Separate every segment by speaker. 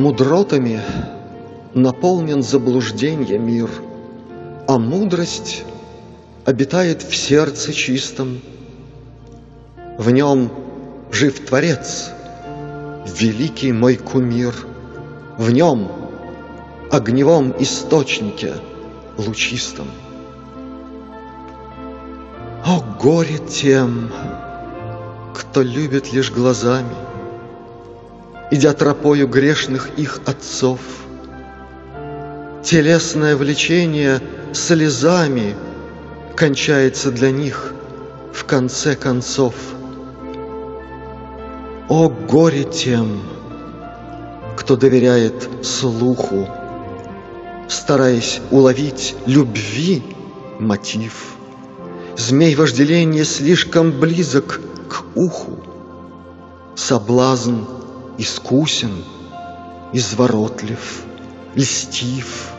Speaker 1: Мудротами наполнен заблужденье мир, А мудрость обитает в сердце чистом. В нем жив Творец, великий мой кумир, В нем, огневом источнике лучистом. О, горе тем, кто любит лишь глазами, Идя тропою грешных их отцов. Телесное влечение слезами Кончается для них в конце концов. О, горе тем, кто доверяет слуху, Стараясь уловить любви мотив. Змей вожделения слишком близок к уху, Соблазн искусен, изворотлив, льстив.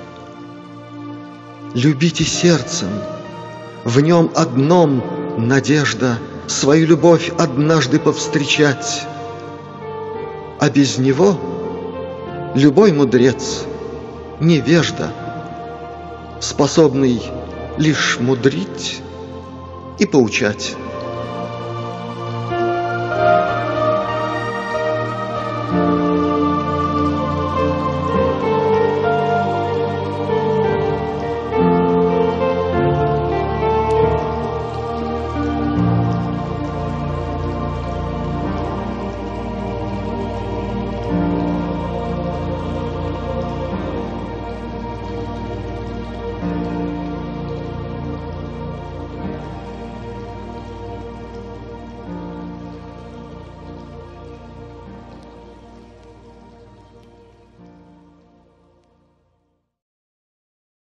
Speaker 1: Любите сердцем, в нем одном надежда Свою любовь однажды повстречать, А без него любой мудрец невежда, Способный лишь мудрить и поучать.